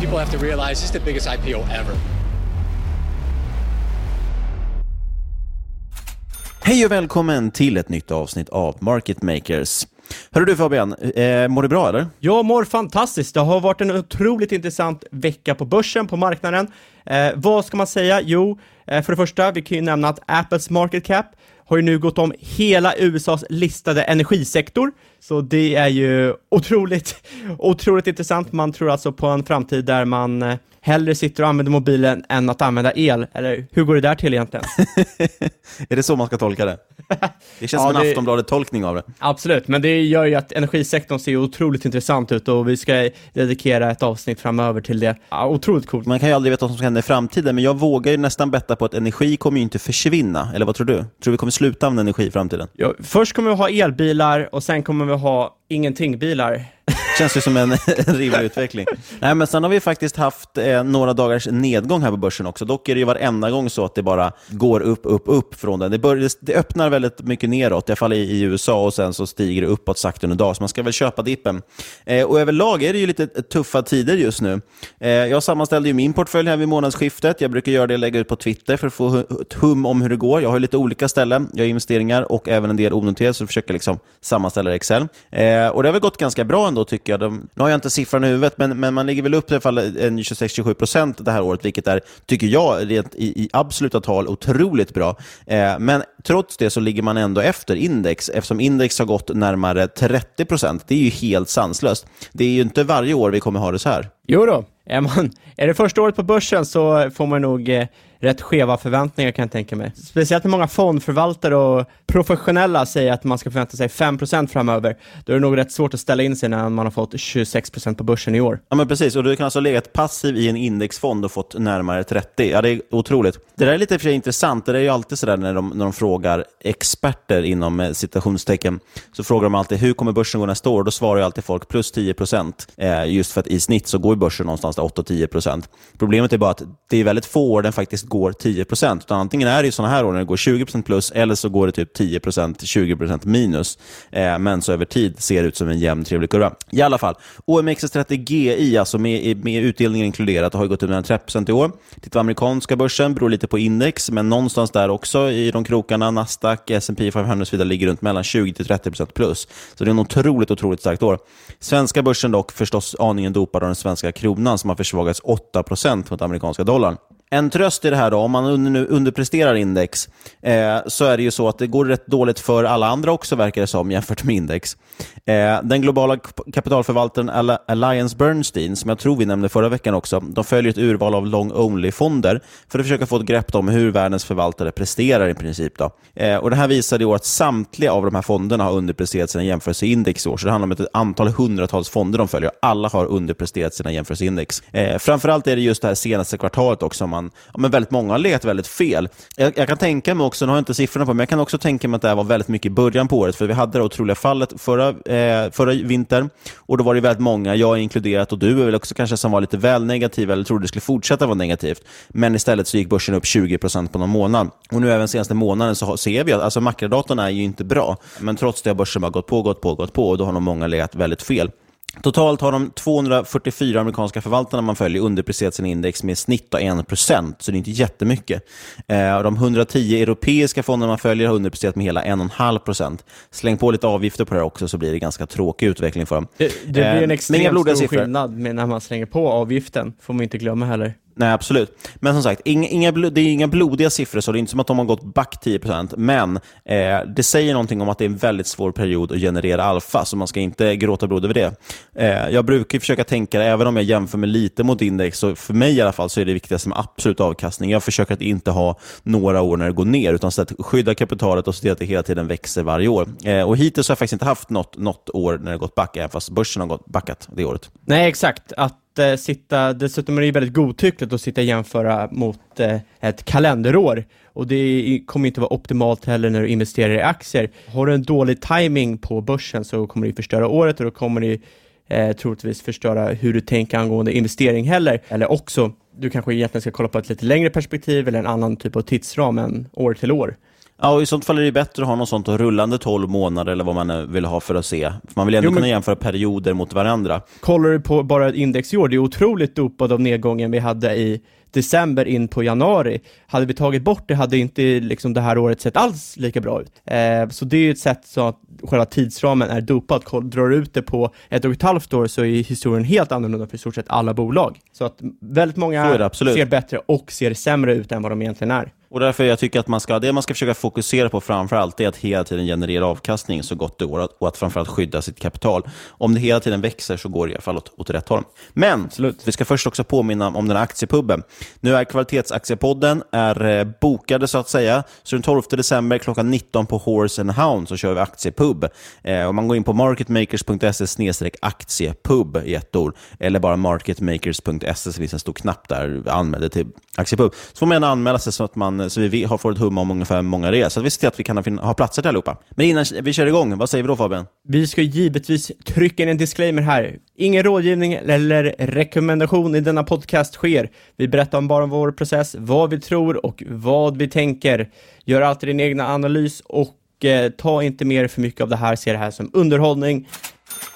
People have to realize this is the biggest IPO ever. Hej och välkommen till ett nytt avsnitt av Market Makers. Hörru du Fabian, eh, mår du bra eller? Jag mår fantastiskt. Det har varit en otroligt intressant vecka på börsen, på marknaden. Eh, vad ska man säga? Jo, eh, för det första, vi kan ju nämna att Apples market cap har ju nu gått om hela USAs listade energisektor. Så det är ju otroligt, otroligt intressant. Man tror alltså på en framtid där man eh, hellre sitter och använder mobilen än att använda el. Eller hur går det där till egentligen? är det så man ska tolka det? Det känns ja, som en det... Aftonbladet-tolkning av det. Absolut, men det gör ju att energisektorn ser otroligt intressant ut och vi ska dedikera ett avsnitt framöver till det. Ja, otroligt coolt. Man kan ju aldrig veta vad som ska hända i framtiden, men jag vågar ju nästan betta på att energi kommer ju inte försvinna. Eller vad tror du? Tror du vi kommer sluta använda energi i framtiden? Ja, först kommer vi ha elbilar och sen kommer vi ha ingenting-bilar. Känns ju som en, en rimlig utveckling. Nej, men sen har vi faktiskt haft eh, några dagars nedgång här på börsen också. Dock är det ju varenda gång så att det bara går upp, upp, upp från den. Det, bör, det öppnar väldigt mycket neråt, i alla fall i, i, USA, och sen så stiger det uppåt sakta under dag. Så man ska väl köpa dippen. Eh, och överlag är det ju lite tuffa tider just nu. Eh, jag sammanställde ju min portfölj här vid månadsskiftet. Jag brukar göra det och lägga ut på Twitter för att få ett hum om hur det går. Jag har lite olika ställen. Jag har investeringar och även en del onoterade, så jag försöker liksom sammanställa det i Excel. Eh, och det har väl gått ganska bra ändå, tycker jag. De, nu har jag inte siffran i huvudet, men, men man ligger väl upp i alla fall en 26-27 procent det här året, vilket är, tycker jag, rent i, i absoluta tal otroligt bra. Eh, men trots det så ligger man ändå efter index, eftersom index har gått närmare 30 procent. Det är ju helt sanslöst. Det är ju inte varje år vi kommer ha det så här. Jo då, är, man, är det första året på börsen så får man nog eh, rätt skeva förväntningar kan jag tänka mig. Speciellt när många fondförvaltare och professionella säger att man ska förvänta sig 5% framöver. Då är det nog rätt svårt att ställa in sig när man har fått 26% på börsen i år. Ja, men precis. Och du kan alltså legat passiv i en indexfond och fått närmare 30. Ja, det är otroligt. Det där är lite för sig intressant. Det är ju alltid sådär när de, när de frågar experter inom eh, citationstecken, så frågar de alltid hur kommer börsen gå nästa år? Då svarar ju alltid folk plus 10%. Eh, just för att i snitt så går börsen någonstans där 8-10%. Problemet är bara att det är väldigt få år den faktiskt går 10 Utan antingen är det sådana här år när det går 20 plus eller så går det typ 10% 20% minus. Eh, men så över tid ser det ut som en jämn trevlig kurva. I alla fall, OMXS30 GI, alltså med, med utdelningen inkluderat, har gått upp med 30 i år. Tittar på amerikanska börsen, beror lite på index, men någonstans där också i de krokarna, Nasdaq, S&P 500 och så vidare ligger runt mellan 20-30 plus. Så det är en otroligt, otroligt starkt år. Svenska börsen dock förstås aningen dopad av den svenska kronan som har försvagats 8% mot amerikanska dollarn. En tröst i det här då, om man under, underpresterar index, eh, så är det ju så att det går rätt dåligt för alla andra också, verkar det som, jämfört med index. Eh, den globala kapitalförvaltaren Alliance Bernstein, som jag tror vi nämnde förra veckan också, de följer ett urval av long-only-fonder för att försöka få ett grepp om hur världens förvaltare presterar i princip. Då. Eh, och det här visade i år att samtliga av de här fonderna har underpresterat sina jämförelseindex i år, så det handlar om ett antal hundratals fonder de följer. Alla har underpresterat sina jämförelseindex. Eh, framförallt är det just det här senaste kvartalet också man, ja, men väldigt många har legat väldigt fel. Jag, jag, kan tänka mig också, nu har jag inte siffrorna på men jag kan också tänka mig att det här var väldigt mycket i början på året, för vi hade det otroliga fallet förra, eh, förra vintern, och då var det väldigt många, jag inkluderat, och du är väl också kanske som var lite väl negativ eller trodde det skulle fortsätta vara negativt. Men istället så gick börsen upp 20% på någon månad. Och nu även senaste månaden så ser vi att alltså makrodatorn är ju inte bra, men trots det har börsen bara gått på, gått på, gått på, och då har nog många legat väldigt fel. Totalt har de 244 amerikanska förvaltarna man följer underpresterat sin index med snitt av 1 så det är inte jättemycket. Eh, de 110 europeiska fonderna man följer har underpresterat med hela 1,5% Släng på lite avgifter på det här också så blir det ganska tråkig utveckling för dem. Det, det blir en eh, extremt stor siffror. skillnad med när man slänger på avgiften, får man inte glömma heller. Nej, absolut. Men som sagt, inga, inga, det är inga blodiga siffror, så det är inte som att de har gått back 10%. Men eh, det säger någonting om att det är en väldigt svår period att generera alfa, så man ska inte gråta blod över det. Eh, jag brukar försöka tänka, även om jag jämför mig lite mot index, så för mig i alla fall så är det viktigaste med absolut avkastning. Jag försöker att inte ha några år när det går ner, utan att skydda kapitalet och se till att det hela tiden växer varje år. Eh, och hittills har jag faktiskt inte haft något, något år när det gått back, även fast börsen har gått backat det året. Nej, exakt. Att eh, sitta, dessutom är det ju väldigt godtyckligt att sitta och jämföra mot eh, ett kalenderår. Och det kommer inte vara optimalt heller när du investerar i aktier. Har du en dålig timing på börsen så kommer det förstöra året och då kommer det eh, troligtvis förstöra hur du tänker angående investering heller. Eller också, du kanske egentligen ska kolla på ett lite längre perspektiv eller en annan typ av tidsram än år till år. Ja, och i sånt fall är det bättre att ha något sånt rullande 12 månader eller vad man vill ha för att se. För man vill ändå jo, men... kunna jämföra perioder mot varandra. Kollar du på bara ett index i år, det är otroligt dopad av nedgången vi hade i december in på januari. Hade vi tagit bort det hade inte liksom det här året sett alls lika bra ut. Eh, så det är ett sätt så att själva tidsramen är dopad. Drar du ut det på ett och ett halvt år så är historien helt annorlunda för i stort sett alla bolag. Så att väldigt många ser bättre och ser sämre ut än vad de egentligen är. Och därför jag tycker att man ska, det man ska försöka fokusera på framför allt är att hela tiden generera avkastning så gott det går och att framförallt skydda sitt kapital. Om det hela tiden växer så går det i alla fall åt, åt rätt håll. Men Absolut. vi ska först också påminna om den här aktiepubben. Nu är kvalitetsaktiepodden är eh, bokade så att säga. Så den 12 december klockan 19 på Horse and Hound så kör vi aktiepub. Eh, och man går in på marketmakers.se aktiepub i ett ord. Eller bara marketmakers.se så finns en stor knapp där, anmäl dig till aktiepub. Så får man gärna anmäla sig så att man så vi har fått ett hum om ungefär många det är. Så vi ser till att vi kan ha platser till allihopa. Men innan vi kör igång, vad säger vi då Fabian? Vi ska givetvis trycka in en disclaimer här. Ingen rådgivning eller rekommendation i denna podcast sker. Vi berättar om bara om vår process, vad vi tror och vad vi tänker. Gör alltid din egna analys och eh, ta inte mer för mycket av det här, se det här som underhållning.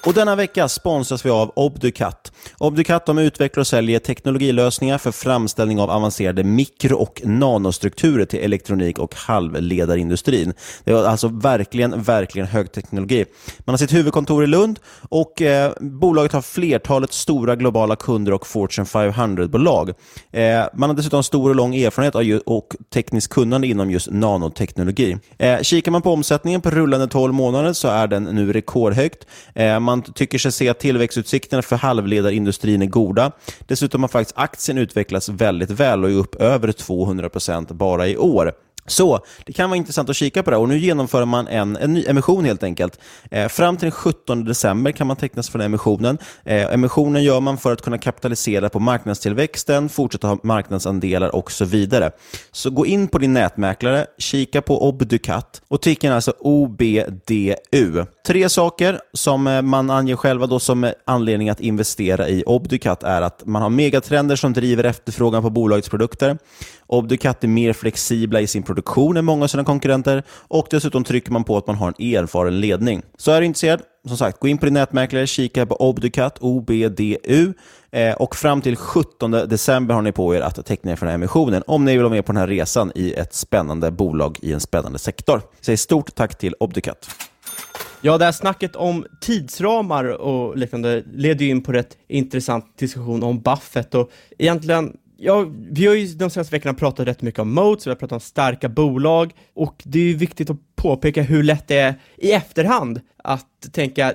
Och denna vecka sponsras vi av Obducat. Obducat de utvecklar och säljer teknologilösningar för framställning av avancerade mikro och nanostrukturer till elektronik och halvledarindustrin. Det är alltså verkligen, verkligen högteknologi. Man har sitt huvudkontor i Lund och eh, bolaget har flertalet stora globala kunder och Fortune 500-bolag. Eh, man har dessutom stor och lång erfarenhet av och tekniskt kunnande inom just nanoteknologi. Eh, kikar man på omsättningen på rullande 12 månader så är den nu rekordhögt. Eh, man tycker sig se att tillväxtutsikterna för halvledarindustrin industrin är goda. Dessutom har faktiskt aktien utvecklats väldigt väl och är upp över 200% bara i år. Så det kan vara intressant att kika på det och nu genomför man en, en ny emission helt enkelt. Eh, fram till den 17 december kan man tecknas för den emissionen. Eh, emissionen gör man för att kunna kapitalisera på marknadstillväxten, fortsätta ha marknadsandelar och så vidare. Så gå in på din nätmäklare, kika på Obducat och ticken alltså OBDU tre saker som eh, man anger själva då som eh, anledning att investera i Obducat är att man har megatrender som driver efterfrågan på bolagets produkter. Obducat är mer flexibla i sin produktion än många av sina konkurrenter och dessutom trycker man på att man har en erfaren ledning. Så är du intresserad, som sagt, gå in på din nätmäklare, kika på Obducat, OBDU, eh, och fram till 17 december har ni på er att teckna er för den här emissionen om ni vill vara med på den här resan i ett spännande bolag i en spännande sektor. Säg stort tack till Obducat. Ja, det här snacket om tidsramar och liknande leder ju in på rätt intressant diskussion om Buffett och egentligen Ja, vi har ju de senaste veckorna pratat rätt mycket om modes, vi har pratat om starka bolag och det är ju viktigt att påpeka hur lätt det är i efterhand att tänka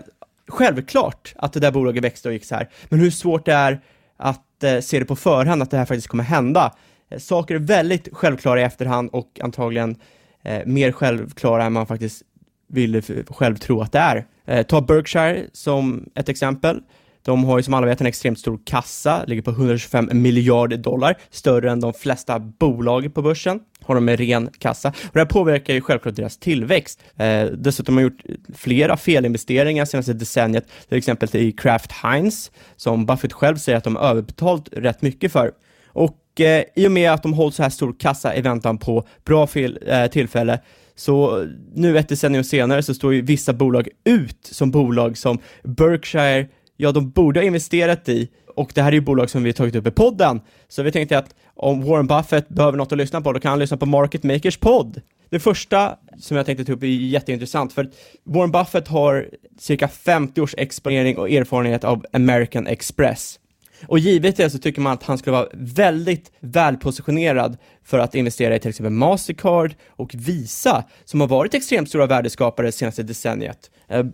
självklart att det där bolaget växte och gick så här, men hur svårt det är att eh, se det på förhand att det här faktiskt kommer hända. Eh, saker är väldigt självklara i efterhand och antagligen eh, mer självklara än man faktiskt vill själv tro att det är. Eh, ta Berkshire som ett exempel. De har ju som alla vet en extremt stor kassa, ligger på 125 miljarder dollar, större än de flesta bolag på börsen. Har de en ren kassa. Och det här påverkar ju självklart deras tillväxt. Eh, dessutom har de gjort flera felinvesteringar senaste decenniet, till exempel i Kraft Heinz, som Buffett själv säger att de har överbetalt rätt mycket för. Och eh, i och med att de håller så här stor kassa i väntan på bra fel, eh, tillfälle så nu ett decennium senare så står ju vissa bolag ut som bolag som Berkshire, ja de borde ha investerat i och det här är ju bolag som vi har tagit upp i podden. Så vi tänkte att om Warren Buffett behöver något att lyssna på, då kan han lyssna på Market Makers podd. Det första som jag tänkte ta upp är jätteintressant, för Warren Buffett har cirka 50 års exponering och erfarenhet av American Express. Och givet det så tycker man att han skulle vara väldigt välpositionerad för att investera i till exempel Mastercard och Visa, som har varit extremt stora värdeskapare det senaste decenniet. Eh,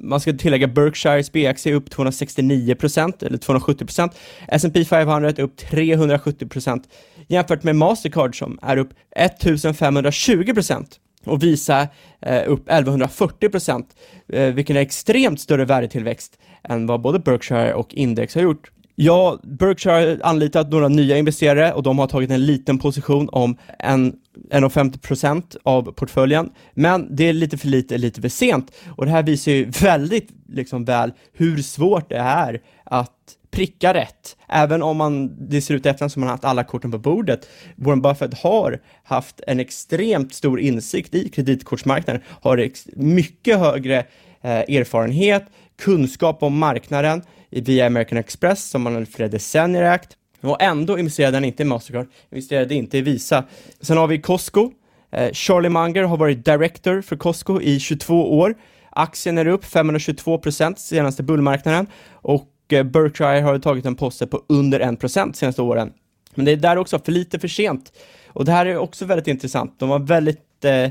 man ska tillägga Berkshires BX är upp 269% eller 270%. S&P 500 är upp 370% jämfört med Mastercard som är upp 1520% och Visa eh, upp 1140%, eh, vilken är extremt större värdetillväxt än vad både Berkshire och Index har gjort. Ja, Berkshire har anlitat några nya investerare och de har tagit en liten position om en 1,50% av portföljen. Men det är lite för lite, lite för sent. Och det här visar ju väldigt liksom väl hur svårt det är att pricka rätt, även om man, det ser ut efter som man har haft alla korten på bordet. Warren Buffett har haft en extremt stor insikt i kreditkortsmarknaden, har mycket högre eh, erfarenhet, kunskap om marknaden via American Express som man hade flera decennier ägt. Och ändå investerade han inte i Mastercard, investerade inte i Visa. Sen har vi Costco. Eh, Charlie Munger har varit director för Costco i 22 år. Aktien är upp 522 procent senaste bullmarknaden och eh, Berkshire har tagit en post på under 1 procent senaste åren. Men det är där också för lite för sent. Och det här är också väldigt intressant. De var väldigt eh,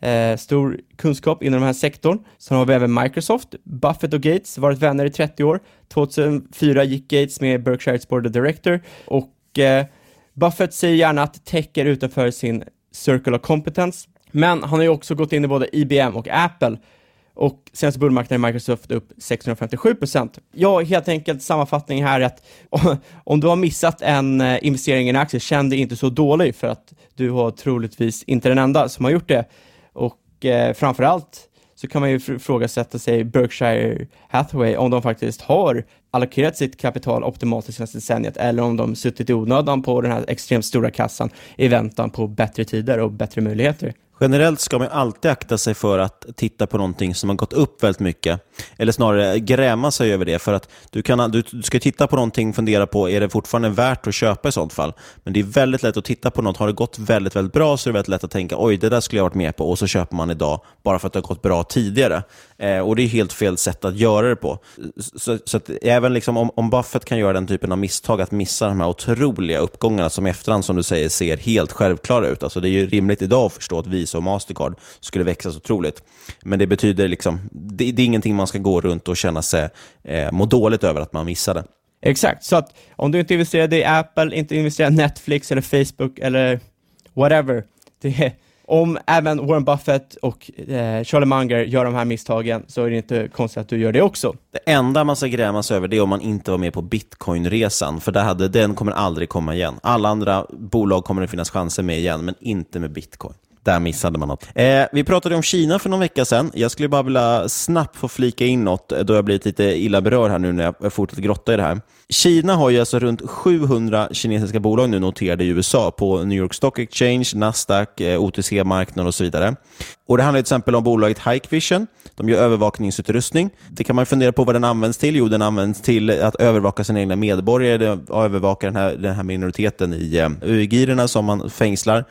eh, stor kunskap inom den här sektorn. Sen har vi även Microsoft. Buffett och Gates varit vänner i 30 år. 2004 gick Gates med Berkshires Board of Director och eh, Buffett säger gärna att tech är utanför sin circle of competence. Men han har ju också gått in i både IBM och Apple och senaste bullmarknaden är Microsoft upp 657 procent. Ja, helt enkelt sammanfattning här är att om du har missat en eh, investering i en aktie, känn dig inte så dålig för att du har troligtvis inte den enda som har gjort det. Och eh, framförallt så kan man ju ifrågasätta sig Berkshire Hathaway om de faktiskt har allokerat sitt kapital optimalt det senaste decenniet eller om de suttit i onödan på den här extremt stora kassan i väntan på bättre tider och bättre möjligheter. Generellt ska man alltid akta sig för att titta på någonting som har gått upp väldigt mycket. Eller snarare gräma sig över det. För att du, kan, du, du ska titta på någonting och fundera på, är det fortfarande värt att köpa i sånt fall? Men det är väldigt lätt att titta på något. Har det gått väldigt, väldigt bra så är det väldigt lätt att tänka, oj, det där skulle jag varit med på. Och så köper man idag bara för att det har gått bra tidigare. Eh, och det är helt fel sätt att göra det på. Så, så att även liksom, om, om Buffett kan göra den typen av misstag, att missa de här otroliga uppgångarna som i efterhand, som du säger, ser helt självklara ut. Alltså det är ju rimligt idag att förstå att Visa och Mastercard skulle växa så otroligt. Men det betyder liksom, det, det är ingenting man ska gå runt och känna sig, eh, må dåligt över att man missade. Exakt, så att om du inte investerade i Apple, inte investerade i Netflix eller Facebook eller whatever, det, om även Warren Buffett och eh, Charlie Munger gör de här misstagen så är det inte konstigt att du gör det också. Det enda man ska gräma sig över det är om man inte var med på bitcoinresan, för det hade, den kommer aldrig komma igen. Alla andra bolag kommer det finnas chanser med igen, men inte med bitcoin. Där missade man något. Eh, vi pratade om Kina för någon vecka sedan. Jag skulle bara vilja snabbt få flika in något, då jag blivit lite illa berörd här nu när jag fortsätter grotta i det här. Kina har ju alltså runt 700 kinesiska bolag nu noterade i USA på New York Stock Exchange, Nasdaq, eh, OTC-marknaden och så vidare. Och Det handlar till exempel om bolaget Hikvision. De gör övervakningsutrustning. Det kan man fundera på vad den används till. Jo, den används till att övervaka sina egna medborgare, övervaka den här, den här minoriteten i eh, uigurerna som man fängslar.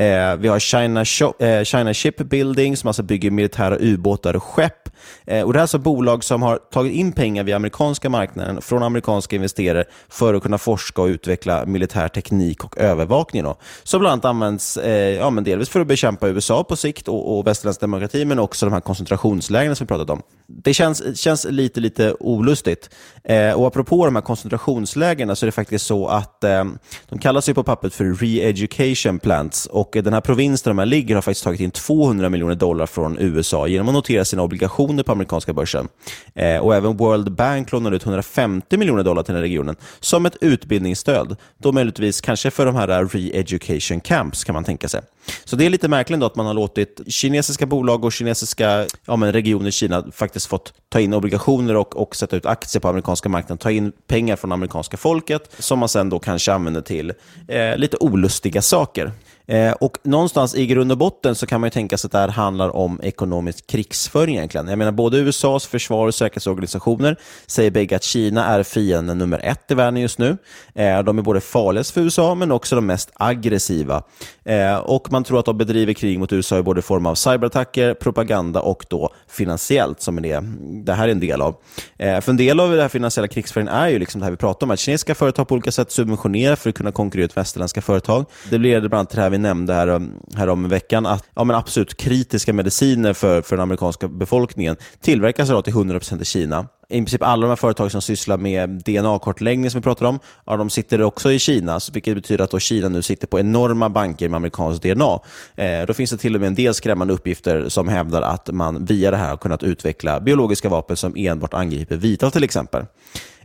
Eh, vi har China, Shop, eh, China Shipbuilding som alltså bygger militära ubåtar och skepp. Eh, och det är alltså bolag som har tagit in pengar via amerikanska marknaden från amerikanska investerare för att kunna forska och utveckla militär teknik och övervakning. Då. Som bland annat används eh, ja, men delvis för att bekämpa USA på sikt och, och västerländsk demokrati, men också de här koncentrationslägren som vi pratat om. Det känns, känns lite, lite olustigt. Eh, och apropå de här koncentrationslägren så är det faktiskt så att eh, de kallas ju på pappret för re-education plants och den här provinsen där de här ligger har faktiskt tagit in 200 miljoner dollar från USA genom att notera sina obligationer på amerikanska börsen. Eh, och även World Bank lånade ut 150 miljoner dollar till den här regionen som ett utbildningsstöd. Då möjligtvis kanske för de här re-education camps kan man tänka sig. Så det är lite märkligt att man har låtit kinesiska bolag och kinesiska ja, men regioner i Kina faktiskt fått ta in obligationer och, och sätta ut aktier på amerikanska marknaden, ta in pengar från amerikanska folket som man sen då kanske använder till eh, lite olustiga saker. Eh, och någonstans i grund och botten så kan man ju tänka sig att det här handlar om ekonomisk krigsföring egentligen. Jag menar, både USAs försvar och säkerhetsorganisationer säger bägge att Kina är fienden nummer ett i världen just nu. Eh, de är både farligast för USA men också de mest aggressiva. Eh, och man tror att de bedriver krig mot USA i både form av cyberattacker, propaganda och då finansiellt som är det, det här är en del av. Eh, för en del av den här finansiella krigsföringen är ju liksom det här vi pratar om, att kinesiska företag på olika sätt subventionerar för att kunna konkurrera ut västerländska företag. Det leder bland annat till det här vi nämnde här, um, här om veckan, att ja, men absolut kritiska mediciner för, för den amerikanska befolkningen tillverkas idag till 100% i Kina. I princip alla de här företag som sysslar med DNA-kartläggning, som vi pratar om, ja, de sitter också i Kina, vilket betyder att då Kina nu sitter på enorma banker med amerikanskt DNA. Eh, då finns det till och med en del skrämmande uppgifter som hävdar att man via det här har kunnat utveckla biologiska vapen som enbart angriper vita till exempel.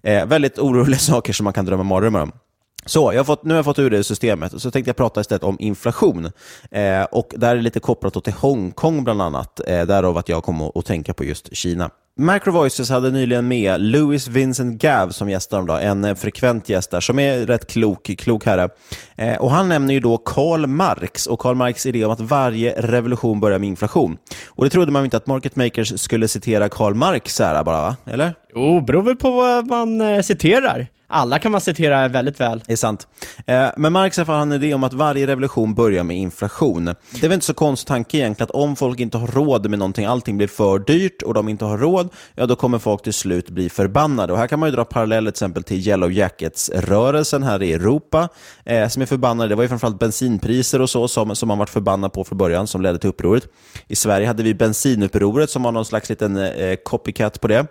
Eh, väldigt oroliga saker som man kan drömma mardrömmar om. Så, jag har fått, nu har jag fått ur det systemet, så tänkte jag prata istället om inflation. Eh, och där är det lite kopplat till Hongkong bland annat, eh, därav att jag kom att tänka på just Kina. Microvoices hade nyligen med Louis Vincent Gav som gäst då, en frekvent gäst där, som är rätt klok, klok herre. Eh, och han nämner ju då Karl Marx och Karl Marx idé om att varje revolution börjar med inflation. Och det trodde man inte att market makers skulle citera Karl Marx här bara, va? Eller? Jo, beror väl på vad man eh, citerar alla kan man citera väldigt väl. Det är sant. Eh, men Marx har en idé om att varje revolution börjar med inflation. Det är väl inte så konstig tanke egentligen att om folk inte har råd med någonting, allting blir för dyrt och de inte har råd, ja då kommer folk till slut bli förbannade. Och här kan man ju dra paralleller till exempel till Yellow Jackets-rörelsen här i Europa, eh, som är förbannade. Det var ju framförallt bensinpriser och så som, som man varit förbannad på från början, som ledde till upproret. I Sverige hade vi bensinupproret som var någon slags liten eh, copycat på det.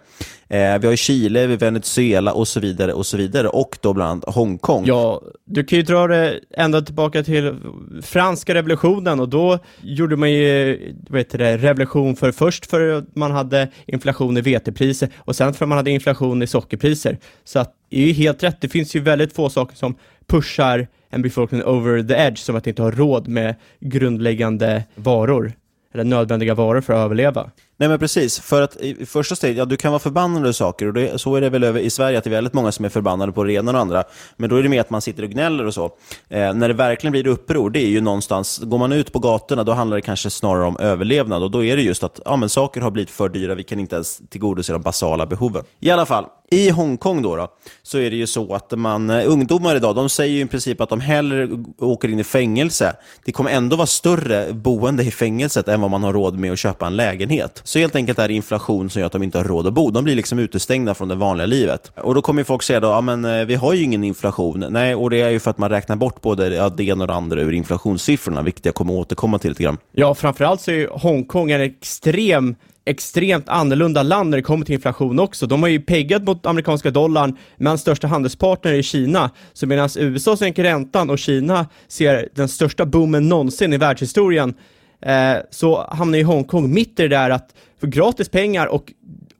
Eh, vi har Chile, vi har Venezuela och så vidare och så vidare och då bland annat Hongkong. Ja, du kan ju dra det ända tillbaka till franska revolutionen och då gjorde man ju, vet det, revolution för först för att man hade inflation i vetepriser och sen för att man hade inflation i sockerpriser. Så att det är ju helt rätt, det finns ju väldigt få saker som pushar en befolkning over the edge som att inte ha råd med grundläggande varor eller nödvändiga varor för att överleva. Nej men precis, för att i första steget, ja du kan vara förbannad över saker och det, så är det väl över i Sverige att det är väldigt många som är förbannade på det ena och andra. Men då är det mer att man sitter och gnäller och så. Eh, när det verkligen blir uppror, det är ju någonstans, går man ut på gatorna då handlar det kanske snarare om överlevnad och då är det just att ja, men saker har blivit för dyra, vi kan inte ens tillgodose de basala behoven. I alla fall, i Hongkong då, då, så är det ju så att man, eh, ungdomar idag, de säger ju i princip att de hellre åker in i fängelse. Det kommer ändå vara större boende i fängelset än vad man har råd med att köpa en lägenhet. Så helt enkelt är det inflation som gör att de inte har råd att bo. De blir liksom utestängda från det vanliga livet. Och då kommer folk säga då, ja men eh, vi har ju ingen inflation. Nej, och det är ju för att man räknar bort både det ena och det andra ur inflationssiffrorna, vilket jag kommer återkomma till lite grann. Ja, framförallt så är Hongkong en extrem extremt annorlunda land när det kommer till inflation också. De har ju peggat mot amerikanska dollarn, men största handelspartner är Kina. Så medan USA sänker räntan och Kina ser den största boomen någonsin i världshistorien, eh, så hamnar ju Hongkong mitt i det där att för gratis pengar och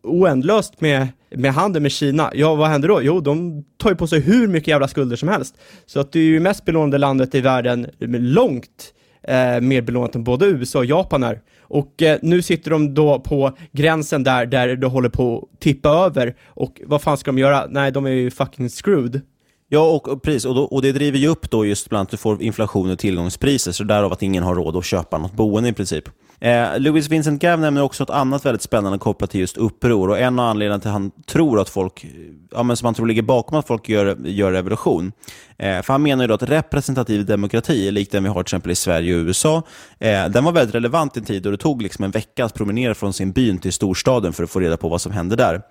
oändlöst med, med handel med Kina, ja vad händer då? Jo, de tar ju på sig hur mycket jävla skulder som helst. Så att det är ju mest belånade landet i världen långt eh, mer belånat än både USA och Japan är. Och eh, nu sitter de då på gränsen där, där det håller på att tippa över. Och vad fan ska de göra? Nej, de är ju fucking screwed. Ja, och, och, precis, och, då, och det driver ju upp då just bland annat att du får inflation och tillgångspriser, så därav att ingen har råd att köpa något boende i princip. Eh, Louis Vincent Gav nämner också ett annat väldigt spännande kopplat till just uppror, och en av anledningarna till att han tror att folk, ja men som han tror ligger bakom att folk gör, gör revolution, eh, för han menar ju då att representativ demokrati, likt den vi har till exempel i Sverige och USA, eh, den var väldigt relevant i en tid då det tog liksom en vecka att promenera från sin byn till storstaden för att få reda på vad som hände där.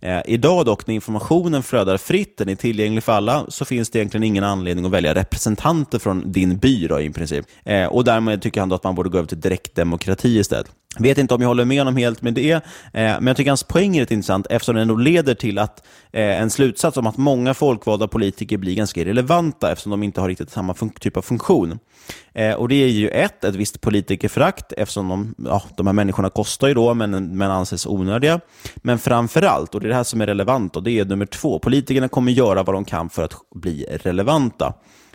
Eh, idag dock, när informationen flödar fritt, den är tillgänglig för alla, så finns det egentligen ingen anledning att välja representanter från din by då, i princip. Eh, och därmed tycker han då att man borde gå över till direktdemokrati istället. Vet inte om jag håller med honom helt med det, eh, men jag tycker hans poäng är rätt intressant eftersom den ändå leder till att eh, en slutsats om att många folkvalda politiker blir ganska irrelevanta eftersom de inte har riktigt samma typ av funktion. Eh, och Det är ju ett, ett visst politikerförakt eftersom de, ja, de här människorna kostar ju då men, men anses onödiga. Men framför allt, och det är det här som är relevant, och det är nummer två, politikerna kommer göra vad de kan för att bli relevanta.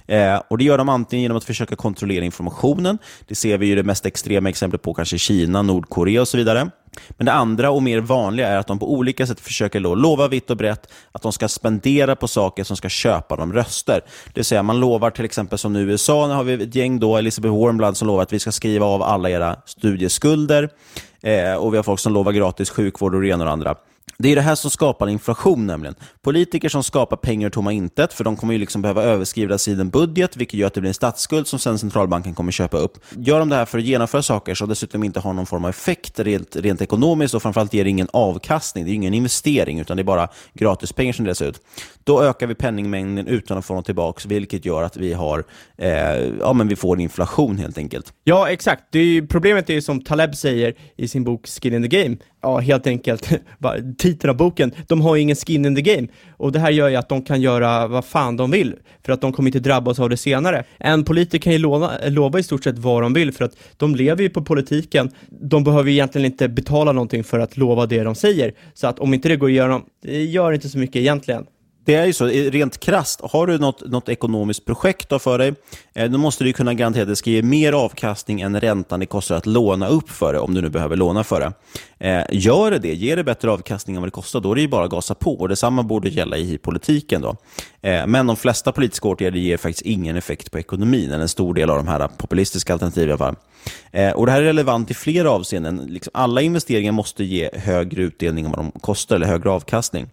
Eh, och Det gör de antingen genom att försöka kontrollera informationen. Det ser vi ju det mest extrema exemplet på kanske Kina, Nordkorea och så vidare. Men det andra och mer vanliga är att de på olika sätt försöker lova vitt och brett att de ska spendera på saker som ska köpa dem röster. Det vill säga man lovar till exempel som nu i USA, nu har vi ett gäng då, Elizabeth Warmblad som lovar att vi ska skriva av alla era studieskulder. Eh, och vi har folk som lovar gratis sjukvård och det ena och det andra. Det är det här som skapar inflation nämligen. Politiker som skapar pengar ur tomma intet, för de kommer ju liksom behöva överskrida sin budget, vilket gör att det blir en statsskuld som sen centralbanken kommer köpa upp. Gör de det här för att genomföra saker som dessutom inte har någon form av effekt rent, rent ekonomiskt och framförallt ger ingen avkastning, det är ingen investering utan det är bara gratispengar som delas ut. Då ökar vi penningmängden utan att få något tillbaka, vilket gör att vi, har, eh, ja, men vi får inflation helt enkelt. Ja, exakt. Det är, problemet är ju som Taleb säger i sin bok Skin in the Game, ja, helt enkelt, titeln av boken, de har ju ingen skin in the game. Och det här gör ju att de kan göra vad fan de vill, för att de kommer inte drabbas av det senare. En politiker kan ju lova, lova i stort sett vad de vill, för att de lever ju på politiken. De behöver ju egentligen inte betala någonting för att lova det de säger. Så att om inte det går igenom, det gör inte så mycket egentligen. Det är ju så, rent krast, har du något, något ekonomiskt projekt för dig, eh, då måste du kunna garantera att det ska ge mer avkastning än räntan det kostar att låna upp för det, om du nu behöver låna för det. Eh, gör det det, ger det bättre avkastning än vad det kostar, då är det ju bara att gasa på. Och detsamma borde gälla i politiken. Då. Eh, men de flesta politiska åtgärder ger faktiskt ingen effekt på ekonomin, eller en stor del av de här populistiska alternativen i alla fall. Och Det här är relevant i flera avseenden. Liksom alla investeringar måste ge högre utdelning än vad de kostar, eller högre avkastning.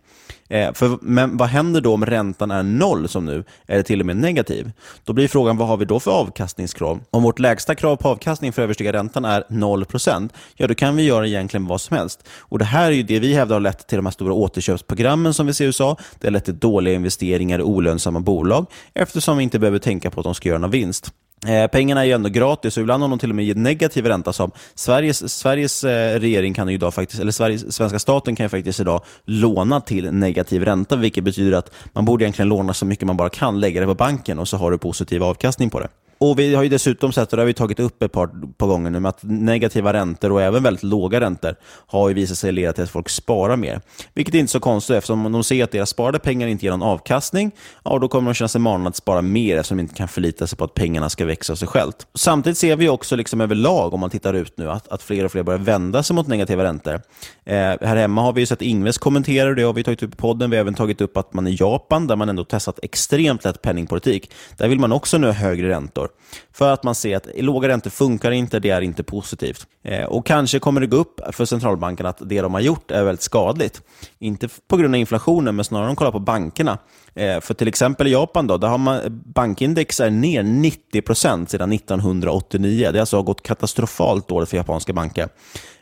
Eh, för, men vad händer då om räntan är noll som nu, eller till och med negativ? Då blir frågan, vad har vi då för avkastningskrav? Om vårt lägsta krav på avkastning för att överstiga räntan är 0%, ja då kan vi göra egentligen vad som helst. Och Det här är ju det vi hävdar har lett till de här stora återköpsprogrammen som vi ser i USA. Det har lett till dåliga investeringar i olönsamma bolag, eftersom vi inte behöver tänka på att de ska göra någon vinst. Eh, pengarna är ju ändå gratis och ibland har de till och med gett negativ ränta. Som Sveriges, Sveriges eh, regering kan ju idag faktiskt, eller Sveriges, svenska staten kan ju faktiskt idag låna till negativ ränta, vilket betyder att man borde egentligen låna så mycket man bara kan, lägga det på banken och så har du positiv avkastning på det. Och Vi har ju dessutom sett, och det har vi tagit upp ett par, par gånger nu, att negativa räntor och även väldigt låga räntor har ju visat sig leda till att folk sparar mer. Vilket är inte så konstigt eftersom de ser att deras sparade pengar inte ger någon avkastning, ja, då kommer de känna sig manade att spara mer eftersom de inte kan förlita sig på att pengarna ska växa av sig självt. Samtidigt ser vi också liksom överlag, om man tittar ut nu, att, att fler och fler börjar vända sig mot negativa räntor. Eh, här hemma har vi sett Ingves kommentera det har vi tagit upp i podden. Vi har även tagit upp att man i Japan, där man ändå testat extremt lätt penningpolitik, där vill man också nu ha högre räntor räntor. För att man ser att låga räntor funkar inte, det är inte positivt. Eh, och Kanske kommer det gå upp för centralbanken att det de har gjort är väldigt skadligt. Inte på grund av inflationen, men snarare om de kollar på bankerna. Eh, för till exempel i Japan, då, där har man, bankindex är ner 90% sedan 1989. Det har alltså gått katastrofalt dåligt för japanska banker.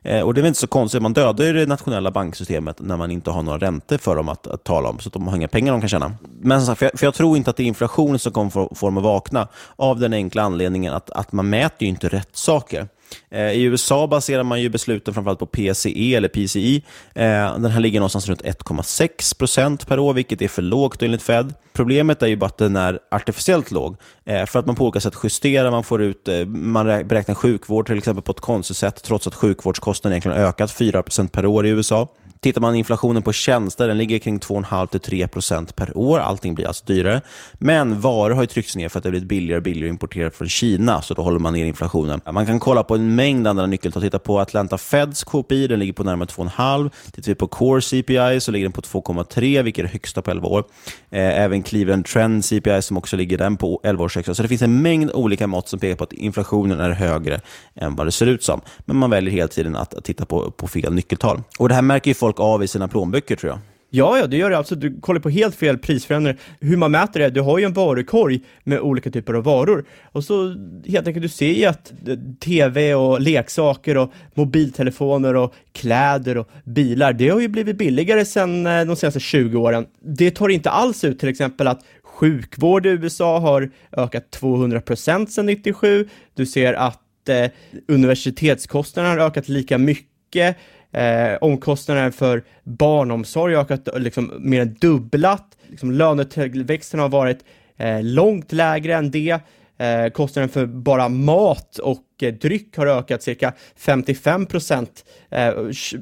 Eh, och Det är väl inte så konstigt, man dödar ju det nationella banksystemet när man inte har några räntor för dem att, att tala om, så att de har inga pengar de kan tjäna. Men som sagt, för jag, för jag tror inte att det är inflationen som kommer få, få dem att vakna, av den enkla anledningen att, att man mäter ju inte rätt saker. Eh, I USA baserar man ju besluten framförallt på PCE eller PCI. Eh, den här ligger någonstans runt 1,6 procent per år, vilket är för lågt enligt Fed. Problemet är ju bara att den är artificiellt låg, eh, för att man på olika sätt justerar, man får ut, man beräknar sjukvård till exempel på ett konstigt sätt, trots att sjukvårdskostnaden egentligen har ökat 4 procent per år i USA. Tittar man inflationen på tjänster, den ligger kring 2,5-3% per år. Allting blir alltså dyrare. Men varor har ju tryckts ner för att det har blivit billigare och billigare att importera från Kina, så då håller man ner inflationen. Man kan kolla på en mängd andra nyckeltal. Titta på Atlanta Feds KPI, den ligger på närmare 2,5. Tittar vi på Core CPI så ligger den på 2,3, vilket är det högsta på 11 år. Eh, även Cleveland Trend CPI som också ligger den på 11 års högsta. Så det finns en mängd olika mått som pekar på att inflationen är högre än vad det ser ut som. Men man väljer hela tiden att, att titta på, på fel nyckeltal. Och Det här märker ju folk av i sina plånböcker tror jag. Ja, ja, det gör det. Alltså, du kollar på helt fel prisförändringar. Hur man mäter det, du har ju en varukorg med olika typer av varor. Och så helt enkelt, du ser ju att tv och leksaker och mobiltelefoner och kläder och bilar, det har ju blivit billigare sedan eh, de senaste 20 åren. Det tar inte alls ut till exempel att sjukvård i USA har ökat 200% sedan 97. Du ser att eh, universitetskostnaderna har ökat lika mycket. Eh, omkostnaderna för barnomsorg har ökat liksom mer än dubblat. Liksom lönetillväxten har varit eh, långt lägre än det. Eh, kostnaden för bara mat och eh, dryck har ökat cirka 55 procent eh,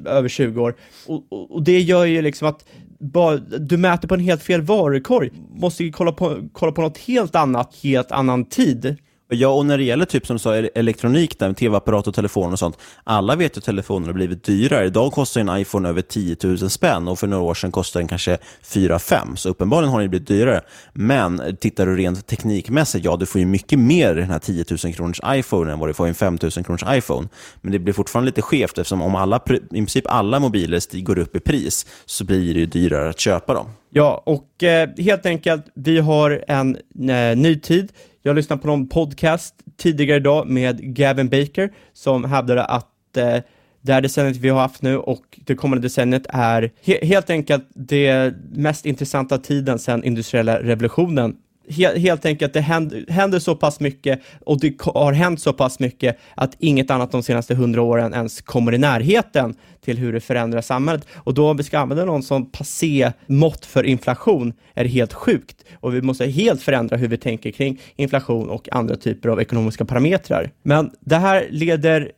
över 20 år. Och, och, och, det gör ju liksom att bara, du mäter på en helt fel varukorg. Måste ju kolla på, kolla på något helt annat, helt annan tid. Ja, och när det gäller typ som du sa, elektronik, tv-apparat och telefon och sånt. Alla vet ju att telefoner har blivit dyrare. Idag kostar en iPhone över 10 000 spänn och för några år sedan kostade den kanske 4-5. Så uppenbarligen har den blivit dyrare. Men tittar du rent teknikmässigt, ja, du får ju mycket mer i den här 10 000 kronors iPhone än vad du får i en 5 000 kronors iPhone. Men det blir fortfarande lite skevt eftersom om alla, i princip alla mobiler går upp i pris så blir det ju dyrare att köpa dem. Ja, och eh, helt enkelt, vi har en eh, ny tid. Jag lyssnade på någon podcast tidigare idag med Gavin Baker som hävdade att eh, det här decenniet vi har haft nu och det kommande decenniet är he helt enkelt det mest intressanta tiden sedan industriella revolutionen helt enkelt, det händer, händer, så pass mycket och det har hänt så pass mycket att inget annat de senaste hundra åren ens kommer i närheten till hur det förändrar samhället. Och då om vi ska använda någon som passé mått för inflation är det helt sjukt. Och vi måste helt förändra hur vi tänker kring inflation och andra typer av ekonomiska parametrar. Men det här leder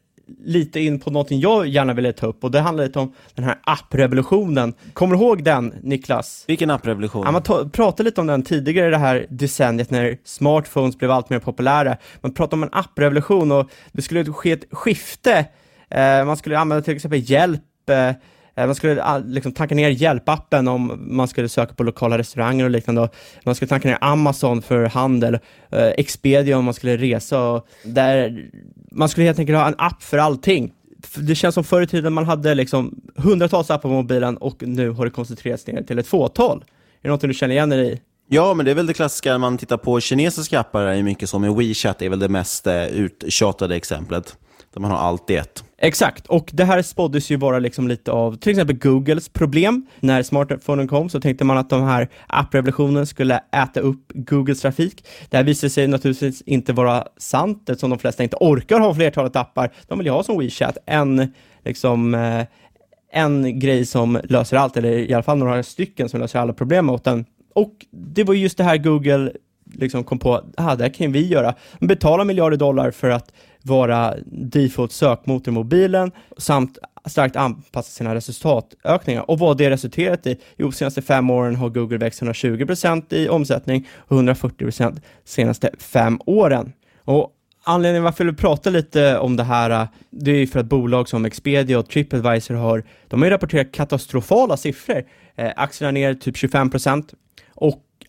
lite in på någonting jag gärna ville ta upp och det handlar lite om den här apprevolutionen. Kommer du ihåg den, Niklas? Vilken apprevolution? Ja, man pratade lite om den tidigare det här decenniet när smartphones blev allt mer populära. Man pratade om en apprevolution och det skulle ske ett skifte. Eh, man skulle använda till exempel hjälp eh, Eh, man skulle ah, liksom tanka ner hjälpappen om man skulle söka på lokala restauranger och liknande. Man skulle tanka ner Amazon för handel, eh, Expedia om man skulle resa. Och där man skulle helt enkelt ha en app för allting. Det känns som förr i tiden man hade liksom hundratals appar på mobilen och nu har det koncentrerats ner till ett fåtal. Är det något du känner igen dig i? Ja, men det är väl det klassiska när man tittar på kinesiska appar, är mycket som med WeChat är väl det mest eh, uttjatade exemplet. Där man har allt i ett. Exakt, och det här spåddes ju vara liksom lite av till exempel Googles problem. När smartphonen kom så tänkte man att de här apprevolutionen skulle äta upp Googles trafik. Det här visade sig naturligtvis inte vara sant eftersom de flesta inte orkar ha flertalet appar. De vill ju ha som WeChat, en liksom eh, en grej som löser allt, eller i alla fall några stycken som löser alla problem åt den. Och det var just det här Google liksom kom på, ah, det här kan vi göra. Betala miljarder dollar för att vara default sökmotor i mobilen samt starkt anpassa sina resultatökningar. Och vad det resulterat i? Jo, de senaste fem åren har Google växt 120% i omsättning och 140% de senaste fem åren. Och Anledningen varför vi pratar lite om det här, äh, det är för att bolag som Expedia och Tripadvisor har, de har ju rapporterat katastrofala siffror. Eh, aktierna ner typ 25%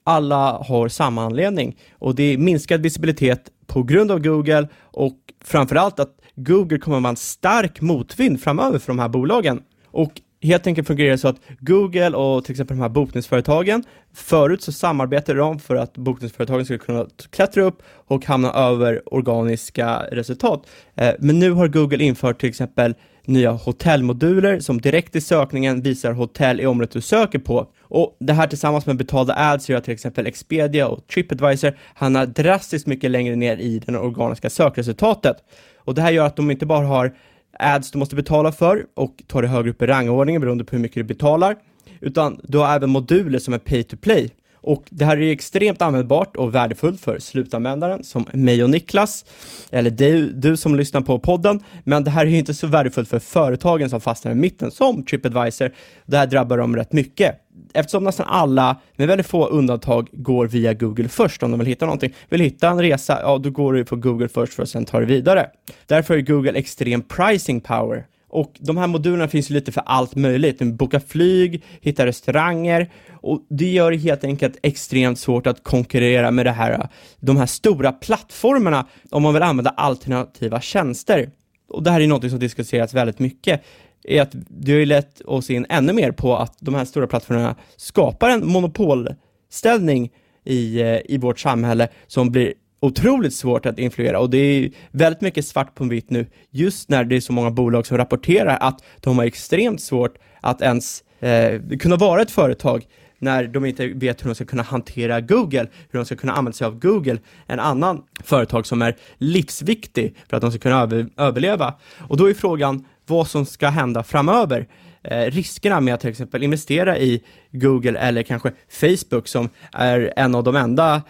alla har samma anledning och det är minskad visibilitet på grund av Google och framförallt att Google kommer att vara en stark motvind framöver för de här bolagen. Och helt enkelt fungerar det så att Google och till exempel de här bokningsföretagen, förut så samarbetade de för att bokningsföretagen skulle kunna klättra upp och hamna över organiska resultat. Eh, men nu har Google infört till exempel nya hotellmoduler som direkt i sökningen visar hotell i området du söker på. Och det här tillsammans med betalda ads gör att till exempel Expedia och Tripadvisor hamnar drastiskt mycket längre ner i det organiska sökresultatet. Och det här gör att de inte bara har ads du måste betala för och tar det högre upp i rangordningen beroende på hur mycket du betalar, utan du har även moduler som är pay to play. Och det här är extremt användbart och värdefullt för slutanvändaren som mig och Niklas, eller du, du som lyssnar på podden, men det här är inte så värdefullt för företagen som fastnar i mitten, som Tripadvisor. Det här drabbar dem rätt mycket. Eftersom nästan alla, med väldigt få undantag, går via Google först om de vill hitta någonting. Vill hitta en resa, ja då går du på Google först för att sen ta det vidare. Därför är Google extrem pricing power. Och de här modulerna finns ju lite för allt möjligt. Boka flyg, hitta restauranger och det gör det helt enkelt extremt svårt att konkurrera med det här, de här stora plattformarna om man vill använda alternativa tjänster. Och det här är något som diskuterats väldigt mycket är att det har ju lett oss in ännu mer på att de här stora plattformarna skapar en monopolställning i, eh, i vårt samhälle som blir otroligt svårt att influera och det är väldigt mycket svart på vitt nu just när det är så många bolag som rapporterar att de har extremt svårt att ens eh, kunna vara ett företag när de inte vet hur de ska kunna hantera Google, hur de ska kunna använda sig av Google, en annan företag som är livsviktig för att de ska kunna över, överleva. Och då är frågan vad som ska hända framöver. Eh, riskerna med att till exempel investera i Google eller kanske Facebook som är en av de enda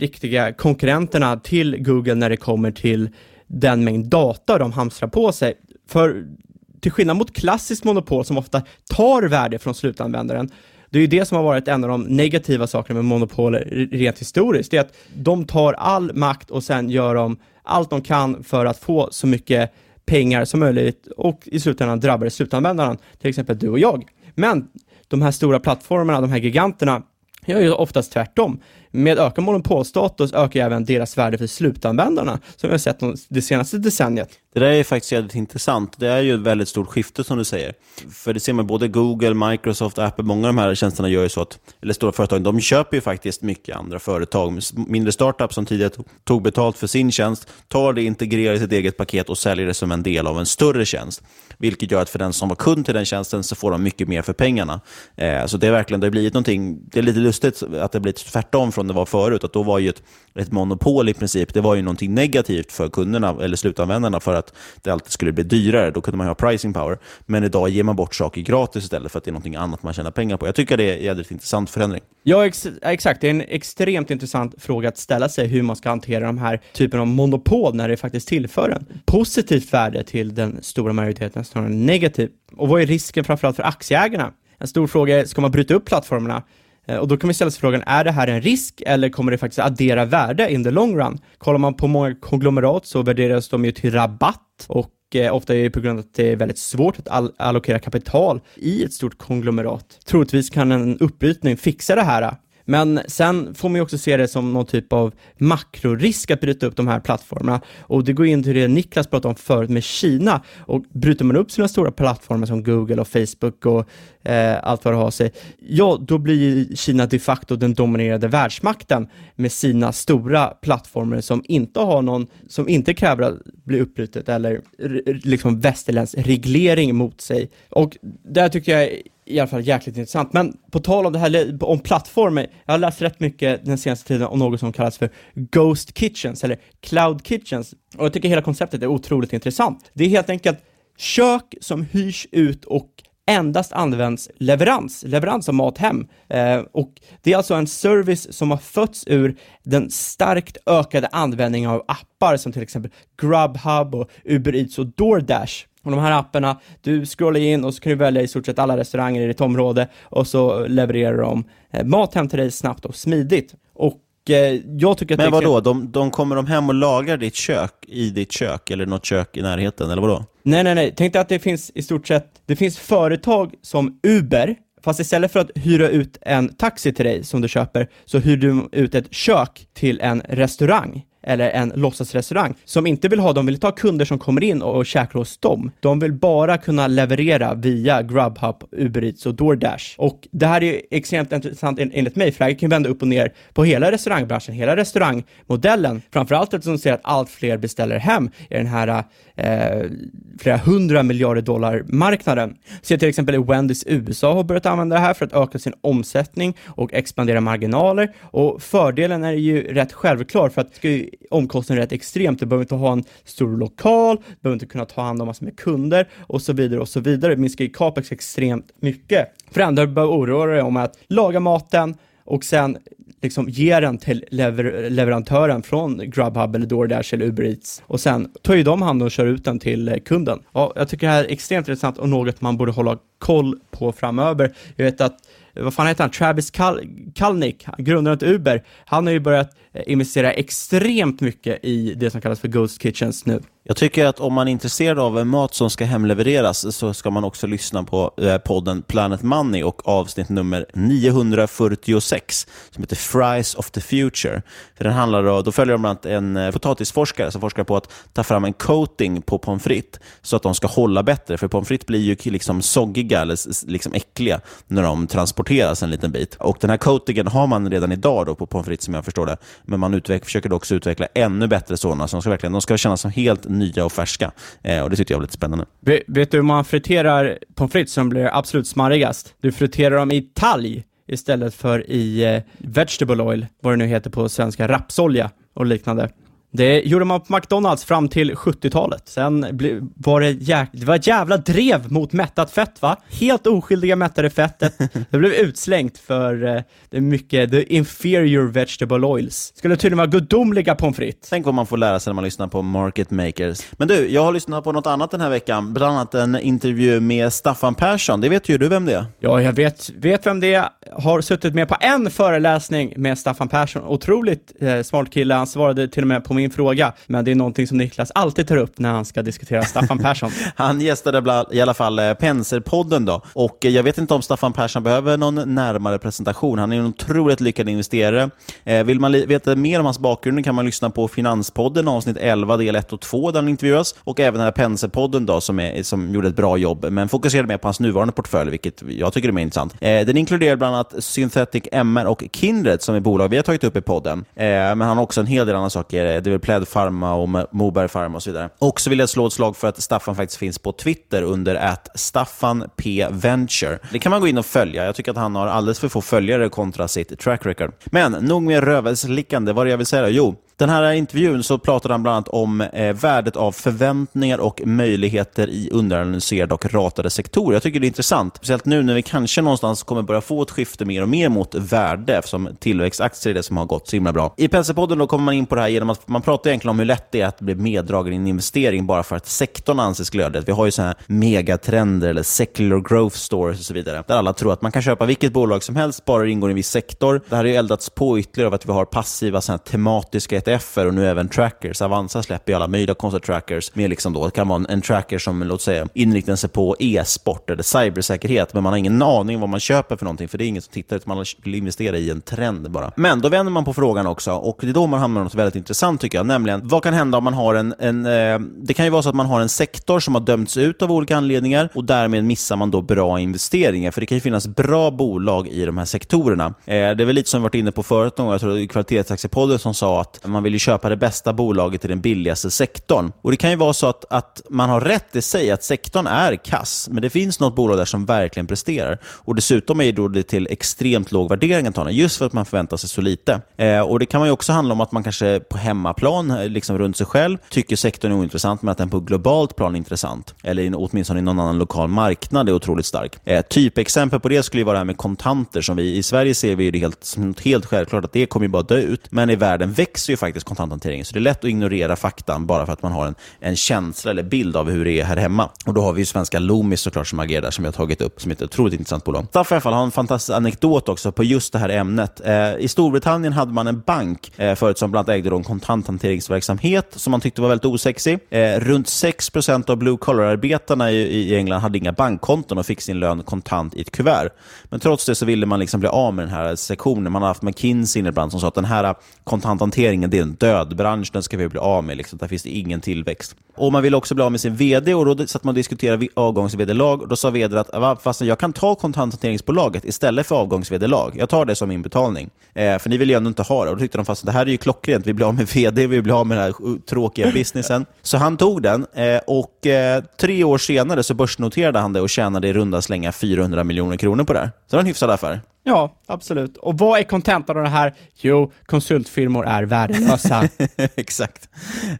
riktiga konkurrenterna till Google när det kommer till den mängd data de hamstrar på sig. För till skillnad mot klassiskt monopol som ofta tar värde från slutanvändaren det är ju det som har varit en av de negativa sakerna med monopol rent historiskt, det är att de tar all makt och sen gör de allt de kan för att få så mycket pengar som möjligt och i slutändan drabbar det slutanvändaren, till exempel du och jag. Men de här stora plattformarna, de här giganterna, gör ju oftast tvärtom. Med ökad monopolstatus ökar även deras värde för slutanvändarna, som vi har sett det senaste decenniet. Det där är faktiskt väldigt intressant. Det är ju ett väldigt stort skifte som du säger. För det ser man både Google, Microsoft, Apple, många av de här tjänsterna gör ju så att, eller stora företag, de köper ju faktiskt mycket andra företag. Mindre startups som tidigare tog betalt för sin tjänst, tar det, integrerar i sitt eget paket och säljer det som en del av en större tjänst. Vilket gör att för den som var kund till den tjänsten så får de mycket mer för pengarna. Eh, så det är verkligen, det har blivit någonting, det är lite lustigt att det har blivit tvärtom från det var förut. Att då var ju ett, ett monopol i princip, det var ju någonting negativt för kunderna eller slutanvändarna för att det alltid skulle bli dyrare. Då kunde man ha pricing power. Men idag ger man bort saker gratis istället för att det är någonting annat man tjänar pengar på. Jag tycker det är en jävligt intressant förändring. Ja, ex exakt. Det är en extremt intressant fråga att ställa sig hur man ska hantera de här typen av monopol när det faktiskt tillför en positivt värde till den stora majoriteten snarare än negativt. Och vad är risken framförallt för aktieägarna? En stor fråga är, ska man bryta upp plattformarna? Eh, och då kan vi ställa sig frågan, är det här en risk eller kommer det faktiskt addera värde in the long run? Kollar man på många konglomerat så värderas de ju till rabatt och eh, ofta är det på grund av att det är väldigt svårt att all allokera kapital i ett stort konglomerat. Troligtvis kan en uppbrytning fixa det här eh, men sen får man ju också se det som någon typ av makrorisk att bryta upp de här plattformarna. Och det går in till det Niklas pratade om förut med Kina. Och bryter man upp sina stora plattformar som Google och Facebook och eh, allt vad det har sig, ja, då blir Kina de facto den dominerade världsmakten med sina stora plattformar som inte har någon, som inte kräver att bli uppbrutet eller liksom västerländsk reglering mot sig. Och där tycker jag i alla fall jäkligt intressant. Men på tal om det här om plattformar, jag har läst rätt mycket den senaste tiden om något som kallas för Ghost Kitchens, eller Cloud Kitchens. Och jag tycker hela konceptet är otroligt intressant. Det är helt enkelt kök som hyrs ut och endast används leverans, leverans av mat hem. Eh, och det är alltså en service som har fötts ur den starkt ökade användningen av appar som till exempel Grubhub och Uber Eats och DoorDash. Och de här apparna, du scrollar in och så kan du välja i stort sett alla restauranger i ditt område och så levererar de eh, mat hem till dig snabbt och smidigt. Och eh, jag tycker att Men vadå, de, de kommer de hem och lagar ditt kök i ditt kök eller något kök i närheten, eller vadå? Nej, nej, nej. Tänk dig att det finns i stort sett, det finns företag som Uber, fast istället för att hyra ut en taxi till dig som du köper, så hyr du ut ett kök till en restaurang eller en låtsasrestaurang som inte vill ha, de vill ta kunder som kommer in och, och käkar hos dem. De vill bara kunna leverera via Grubhub, Uber Eats och DoorDash. Och det här är extremt intressant enligt mig, för det här kan vända upp och ner på hela restaurangbranschen, hela restaurangmodellen. Framförallt eftersom ser att allt fler beställer hem i den här eh, flera hundra miljarder dollar marknaden. Se till exempel i Wendys USA har börjat använda det här för att öka sin omsättning och expandera marginaler och fördelen är ju rätt självklar för att ska ju omkostnaden rätt extremt. Du behöver inte ha en stor lokal, du behöver inte kunna ta hand om massor med kunder och så vidare och så vidare. Det minskar ju capex extremt mycket. För det andra, du behöver oroa dig om att laga maten och sen liksom ge den till lever leverantören från Grubhub eller DoorDash eller Uber Eats och sen tar ju de hand och kör ut den till kunden. Ja, jag tycker det här är extremt intressant och något man borde hålla koll på framöver. Jag vet att Eh, vad fan heter han, Travis Kal Kalnick, grundaren till Uber, han har ju börjat eh, investera extremt mycket i det som kallas för Ghost Kitchens nu. Jag tycker att om man är intresserad av mat som ska hemlevereras så ska man också lyssna på eh, podden Planet Money och avsnitt nummer 946 som heter Fries of the Future. För den handlar då, då följer de bland annat en eh, potatisforskare som forskar på att ta fram en coating på pommes frites så att de ska hålla bättre. För pommes frites blir ju liksom soggiga eller liksom äckliga när de transporteras en liten bit. Och Den här coatingen har man redan idag då på pommes frites som jag förstår det. Men man försöker också utveckla ännu bättre sådana. Så de ska, verkligen, de ska kännas som helt nya och färska. Eh, och Det tyckte jag var lite spännande. Vet, vet du hur man friterar pommes frites som blir absolut smarrigast? Du friterar dem i talg istället för i eh, vegetable oil, vad det nu heter på svenska, rapsolja och liknande. Det gjorde man på McDonalds fram till 70-talet. Sen var det, jäk det var ett jävla drev mot mättat fett va? Helt oskyldiga mättade fettet. Det blev utslängt för uh, det mycket, the inferior vegetable oils. Skulle tydligen vara gudomliga pommes frites. Tänk vad man får lära sig när man lyssnar på Market Makers. Men du, jag har lyssnat på något annat den här veckan. Bland annat en intervju med Staffan Persson. Det vet ju du vem det är? Ja, jag vet, vet vem det är. Har suttit med på en föreläsning med Staffan Persson. Otroligt eh, smart kille. Han svarade till och med på min min fråga, men det är någonting som Niklas alltid tar upp när han ska diskutera Staffan Persson. han gästade i alla fall eh, Penserpodden då, och eh, jag vet inte om Staffan Persson behöver någon närmare presentation. Han är en otroligt lyckad investerare. Eh, vill man veta mer om hans bakgrund kan man lyssna på Finanspodden, avsnitt 11, del 1 och 2, där han intervjuas, och även den här Penserpodden då, som, är, som gjorde ett bra jobb, men fokuserade mer på hans nuvarande portfölj, vilket jag tycker är mer intressant. Den inkluderar bland annat Synthetic MR och Kindred, som är bolag vi har tagit upp i podden, men han har också en hel del andra saker väl Pled Pharma och Moberg Pharma och så vidare. Och så vill jag slå ett slag för att Staffan faktiskt finns på Twitter under att Staffan P. Venture. Det kan man gå in och följa. Jag tycker att han har alldeles för få följare kontra sitt track record. Men nog med rövelslickande. Vad är det jag vill säga? Jo, den här intervjun så pratade han bland annat om eh, värdet av förväntningar och möjligheter i underanalyserade och ratade sektorer. Jag tycker det är intressant, speciellt nu när vi kanske någonstans kommer börja få ett skifte mer och mer mot värde, eftersom tillväxtaktier är det som har gått så himla bra. I Penserpodden kommer man in på det här genom att man pratar egentligen om hur lätt det är att bli meddragen i en investering bara för att sektorn anses glödhet. Vi har ju sådana här megatrender eller secular growth stories och så vidare, där alla tror att man kan köpa vilket bolag som helst bara det ingår i en viss sektor. Det här har ju eldats på ytterligare av att vi har passiva sådana tematiska ETFer och nu även trackers. Avanza släpper ju alla möjliga konstiga trackers. Med liksom då, det kan vara en, en tracker som låt säga, inriktar sig på e-sport eller cybersäkerhet, men man har ingen aning vad man köper för någonting, för det är ingen som tittar, utan man vill investera i en trend bara. Men då vänder man på frågan också, och det är då man hamnar i något väldigt intressant tycker jag, nämligen vad kan hända om man har en, en eh, det kan ju vara så att man har en sektor som har dömts ut av olika anledningar och därmed missar man då bra investeringar, för det kan ju finnas bra bolag i de här sektorerna. Eh, det är väl lite som vi varit inne på förut, jag tror det var Kvalitetsaktiepodden som sa att man man vill ju köpa det bästa bolaget i den billigaste sektorn. Och Det kan ju vara så att, att man har rätt i sig, att sektorn är kass, men det finns något bolag där som verkligen presterar. Och Dessutom är då det till extremt låg värdering antagligen, just för att man förväntar sig så lite. Eh, och Det kan man ju också handla om att man kanske på hemmaplan, eh, liksom runt sig själv, tycker sektorn är ointressant, men att den på globalt plan är intressant. Eller åtminstone i någon annan lokal marknad är otroligt stark. Eh, typexempel på det skulle vara det här med kontanter, som vi i Sverige ser vi det helt, som helt självklart att det kommer bara dö ut. Men i världen växer ju faktiskt kontanthanteringen. Så det är lätt att ignorera faktan bara för att man har en, en känsla eller bild av hur det är här hemma. Och då har vi ju svenska Loomis såklart som agerar, där, som jag har tagit upp, som är ett otroligt intressant bolag. Staff i alla fall har en fantastisk anekdot också på just det här ämnet. Eh, I Storbritannien hade man en bank eh, förut som bland annat ägde en kontanthanteringsverksamhet som man tyckte var väldigt osexig. Eh, runt 6% av blue collar-arbetarna i, i England hade inga bankkonton och fick sin lön kontant i ett kuvert. Men trots det så ville man liksom bli av med den här sektionen. Man har haft McKinsey ibland som sa att den här eh, kontanthanteringen det är en dödbransch, den ska vi bli av med. Liksom. Där finns det ingen tillväxt. Och Man ville också bli av med sin vd och då satt man och diskuterade avgångsvederlag. Då sa vd att fast jag kan ta kontanthanteringsbolaget istället för avgångsvederlag. Jag tar det som min betalning. Eh, för ni vill ju ändå inte ha det. Och då tyckte de fast det här är ju klockrent. Vi blir av med vd, vi blir av med den här tråkiga businessen. Så han tog den eh, och eh, tre år senare så börsnoterade han det och tjänade i runda slänga 400 miljoner kronor på det här. Så det var en hyfsad affär. Ja, absolut. Och vad är kontentan av det här? Jo, konsultfirmor är värdelösa. Exakt.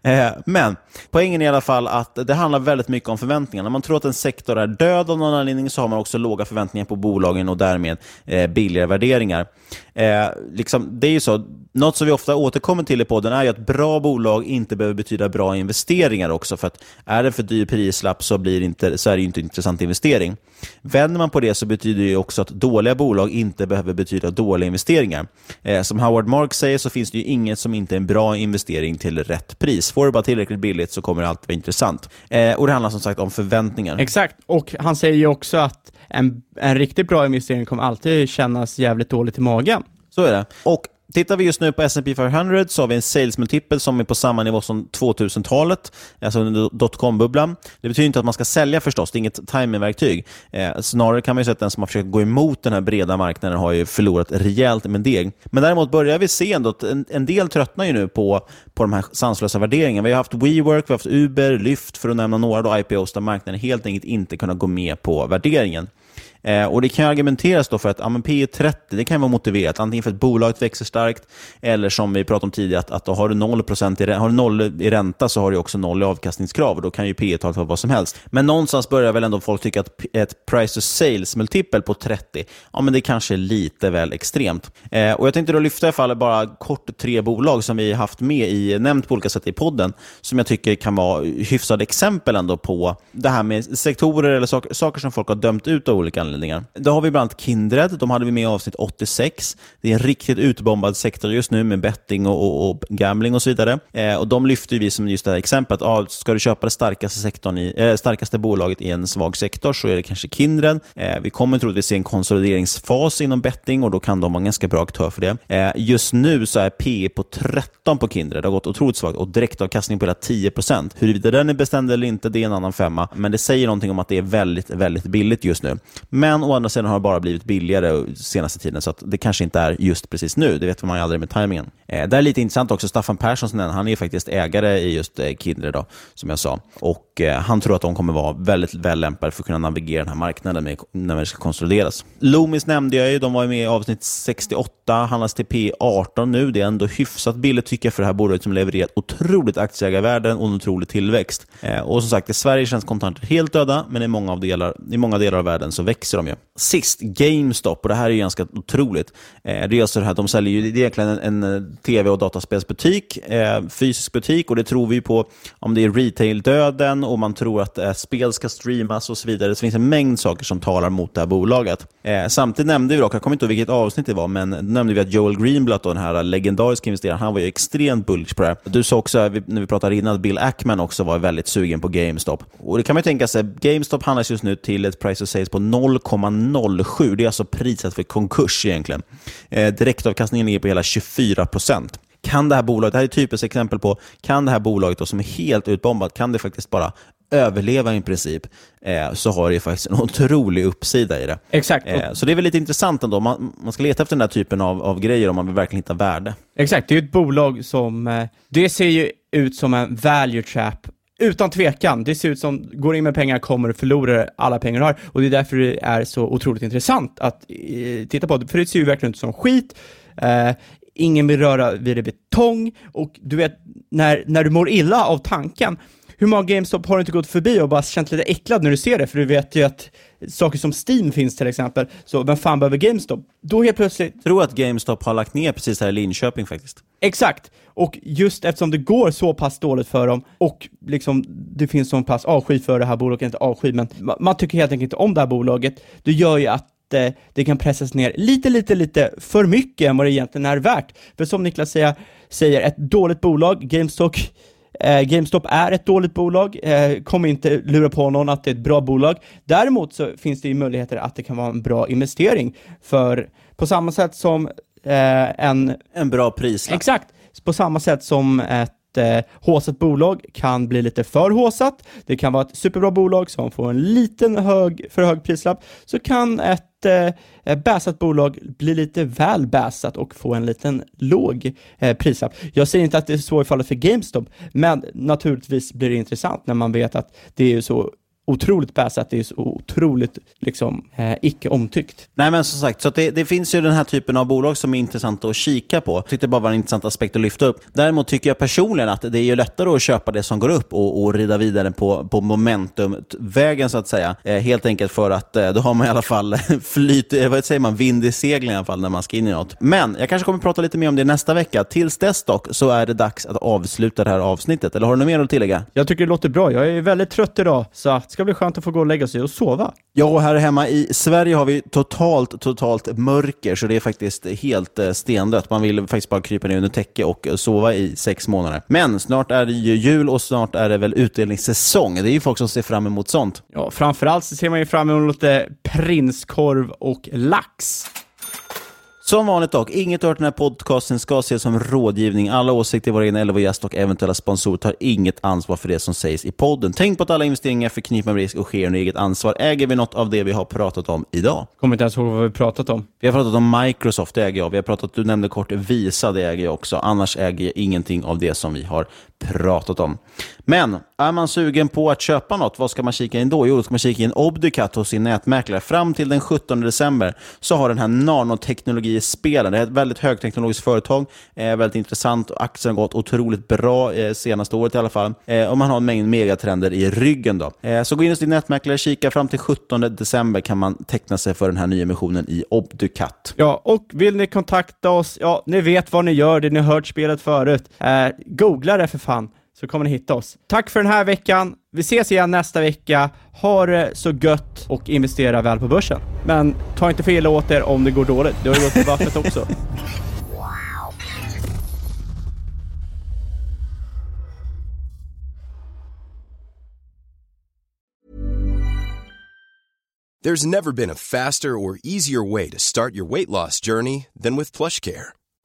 Eh, men poängen är i alla fall att det handlar väldigt mycket om förväntningar. När man tror att en sektor är död av någon anledning så har man också låga förväntningar på bolagen och därmed eh, billigare värderingar. Eh, liksom, det är ju så, något som vi ofta återkommer till i podden är ju att bra bolag inte behöver betyda bra investeringar också. För att är det för dyr prislapp så, blir inte, så är det inte en intressant investering. Vänder man på det så betyder det också att dåliga bolag inte behöver betyda dåliga investeringar. Eh, som Howard Marks säger så finns det ju inget som inte är en bra investering till rätt pris. Får du bara tillräckligt billigt så kommer det alltid vara intressant. Eh, och Det handlar som sagt om förväntningar. Exakt, och han säger ju också att en, en riktigt bra investering kommer alltid kännas jävligt dåligt i magen. Så är det. Och Tittar vi just nu på S&P 500 så har vi en sales multiple som är på samma nivå som 2000-talet, alltså under dotcom-bubblan. Det betyder inte att man ska sälja förstås, det är inget timingverktyg. Eh, snarare kan man ju säga att den som har försökt gå emot den här breda marknaden har ju förlorat rejält med deg. Men däremot börjar vi se ändå att en, en del tröttnar ju nu på, på de här sanslösa värderingarna. Vi har haft WeWork, vi har haft Uber, Lyft för att nämna några då IPOs där marknaden helt enkelt inte kunnat gå med på värderingen. Eh, och Det kan argumenteras då för att ja, men P 30 det kan vara motiverat, antingen för att bolaget växer starkt eller som vi pratade om tidigare, att, att har, du 0% i, har du noll i ränta så har du också noll i avkastningskrav och då kan ju P talet vara vad som helst. Men någonstans börjar väl ändå folk tycka att ett price to sales multipel på 30, ja men det kanske är lite väl extremt. Eh, och Jag tänkte då lyfta i fall bara kort tre bolag som vi haft med i, nämnt på olika sätt i podden, som jag tycker kan vara hyfsade exempel ändå på det här med sektorer eller saker, saker som folk har dömt ut av olika anledningar anledningar. Då har vi bland annat Kindred, de hade vi med i avsnitt 86. Det är en riktigt utbombad sektor just nu med betting och, och, och gambling och så vidare. Eh, och De lyfter vi som just det här exemplet. Ah, ska du köpa det starkaste, sektorn i, eh, starkaste bolaget i en svag sektor så är det kanske Kindred. Eh, vi kommer troligtvis se en konsolideringsfas inom betting och då kan de vara en ganska bra aktör för det. Eh, just nu så är P på 13 på Kindred. Det har gått otroligt svagt och direktavkastning på hela 10 Huruvida den är bestämd eller inte, det är en annan femma. Men det säger någonting om att det är väldigt, väldigt billigt just nu. Men å andra sidan har det bara blivit billigare senaste tiden, så det kanske inte är just precis nu. Det vet man ju aldrig med tajmingen. Eh, det är lite intressant också, Staffan Persson, han är faktiskt ägare i just eh, Kindred, då, som jag sa. Och och eh, Han tror att de kommer vara väldigt väl lämpade för att kunna navigera den här marknaden med, när det ska konsolideras. Loomis nämnde jag ju, de var med i avsnitt 68, handlas till P18 nu. Det är ändå hyfsat billigt tycker jag för det här bolaget som levererat otroligt aktieägarvärden och en otrolig tillväxt. Eh, och som sagt, i Sverige känns kontanter helt döda, men i många, av delar, i många delar av världen så växer de ju. Sist, GameStop, och det här är ju ganska otroligt. Eh, det är alltså det här, de säljer ju, det är egentligen en, en eh, tv och dataspelsbutik, eh, fysisk butik, och det tror vi på om det är retail-döden och man tror att eh, spel ska streamas och så vidare. Det finns en mängd saker som talar mot det här bolaget. Eh, samtidigt nämnde vi dock, jag kommer inte ihåg vilket avsnitt det var, men nämnde vi att Joel Greenblatt, den här legendariska investeraren, han var ju extremt bullish på det här. Du sa också, eh, när vi pratade innan, att Bill Ackman också var väldigt sugen på GameStop. Och det kan man ju tänka sig, GameStop handlas just nu till ett price of sales på 0,07. Det är alltså priset för konkurs egentligen. Eh, direktavkastningen ligger på hela 24 procent. Kan det här bolaget, det här är ett typiskt exempel på, kan det här bolaget då, som är helt utbombat, kan det faktiskt bara överleva i princip, eh, så har det faktiskt en otrolig uppsida i det. Exakt. Eh, så det är väl lite intressant ändå. Man, man ska leta efter den där typen av, av grejer om man vill verkligen hitta värde. Exakt, det är ett bolag som, eh, det ser ju ut som en value trap utan tvekan, det ser ut som, går in med pengar kommer du förlora alla pengar du har. Och det är därför det är så otroligt intressant att eh, titta på det, för det ser ju verkligen ut som skit. Eh, ingen vill röra vid det betong, och du vet, när, när du mår illa av tanken, hur många GameStop har du inte gått förbi och bara känt lite äcklad när du ser det? För du vet ju att saker som Steam finns till exempel, så vem fan behöver GameStop? Då helt plötsligt... Jag tror att GameStop har lagt ner precis här i Linköping faktiskt. Exakt! Och just eftersom det går så pass dåligt för dem och liksom det finns sån pass avsky för det här bolaget, inte avsky, men man tycker helt enkelt inte om det här bolaget, det gör ju att det kan pressas ner lite, lite, lite för mycket än vad det egentligen är värt. För som Niklas säger, säger ett dåligt bolag, GameStop, Eh, GameStop är ett dåligt bolag, eh, kom inte lura på någon att det är ett bra bolag. Däremot så finns det ju möjligheter att det kan vara en bra investering, för på samma sätt som eh, en... En bra prislapp. Exakt! På samma sätt som ett eh, håsat bolag kan bli lite för håsat. Det kan vara ett superbra bolag som får en liten hög, för hög prislapp, så kan ett eh, bäsat bolag bli lite väl bäsat och få en liten låg eh, prislapp. Jag säger inte att det är så i fallet för GameStop, men naturligtvis blir det intressant när man vet att det är så otroligt bäst att det är så otroligt liksom, eh, icke omtyckt. Nej, men som sagt, så det, det, finns ju den här typen av bolag som är intressanta att kika på. Jag tyckte det bara var en intressant aspekt att lyfta upp. Däremot tycker jag personligen att det är ju lättare att köpa det som går upp och, och rida vidare på, på momentumvägen, så att säga. Eh, helt enkelt för att eh, då har man i alla fall flyt, eh, vad säger man, vind i seglen i alla fall när man ska in i något. Men jag kanske kommer att prata lite mer om det nästa vecka. Tills dess dock så är det dags att avsluta det här avsnittet. Eller har du något mer att tillägga? Jag tycker det låter bra. Jag är väldigt trött idag, så det ska bli skönt att få gå och lägga sig och sova. Ja, och här hemma i Sverige har vi totalt, totalt mörker, så det är faktiskt helt eh, stendött. Man vill faktiskt bara krypa ner under täcke och sova i sex månader. Men snart är det ju jul och snart är det väl utdelningssäsong. Det är ju folk som ser fram emot sånt. Ja, framförallt så ser man ju fram emot lite prinskorv och lax. Som vanligt dock, inget av den här podcasten ska ses som rådgivning. Alla åsikter i våra egna eller vår gäst och eventuella sponsorer tar inget ansvar för det som sägs i podden. Tänk på att alla investeringar är förknippade med risk och sker under eget ansvar. Äger vi något av det vi har pratat om idag? Kommer inte ens ihåg vad vi pratat om. Vi har pratat om Microsoft, det äger jag. Vi har pratat, du nämnde kort Visa, det äger jag också. Annars äger jag ingenting av det som vi har pratat om. Men är man sugen på att köpa något, vad ska man kika in då? Jo, då ska man kika in Obducat hos sin nätmäklare. Fram till den 17 december så har den här nanoteknologispelen, det är ett väldigt högteknologiskt företag, eh, väldigt intressant aktien har gått otroligt bra eh, senaste året i alla fall. Eh, och man har en mängd megatrender i ryggen. Då. Eh, så gå in hos din nätmäklare, kika. Fram till 17 december kan man teckna sig för den här nyemissionen i Obducat. Ja, och vill ni kontakta oss, ja, ni vet vad ni gör, det ni har hört spelet förut. Eh, googla det för fan så kommer ni hitta oss. Tack för den här veckan. Vi ses igen nästa vecka. Ha det så gött och investera väl på börsen. Men ta inte fel åt er om det går dåligt. Det har ju gått för Buffett också. There's never been a faster or easier way to start your weight loss journey than with PlushCare.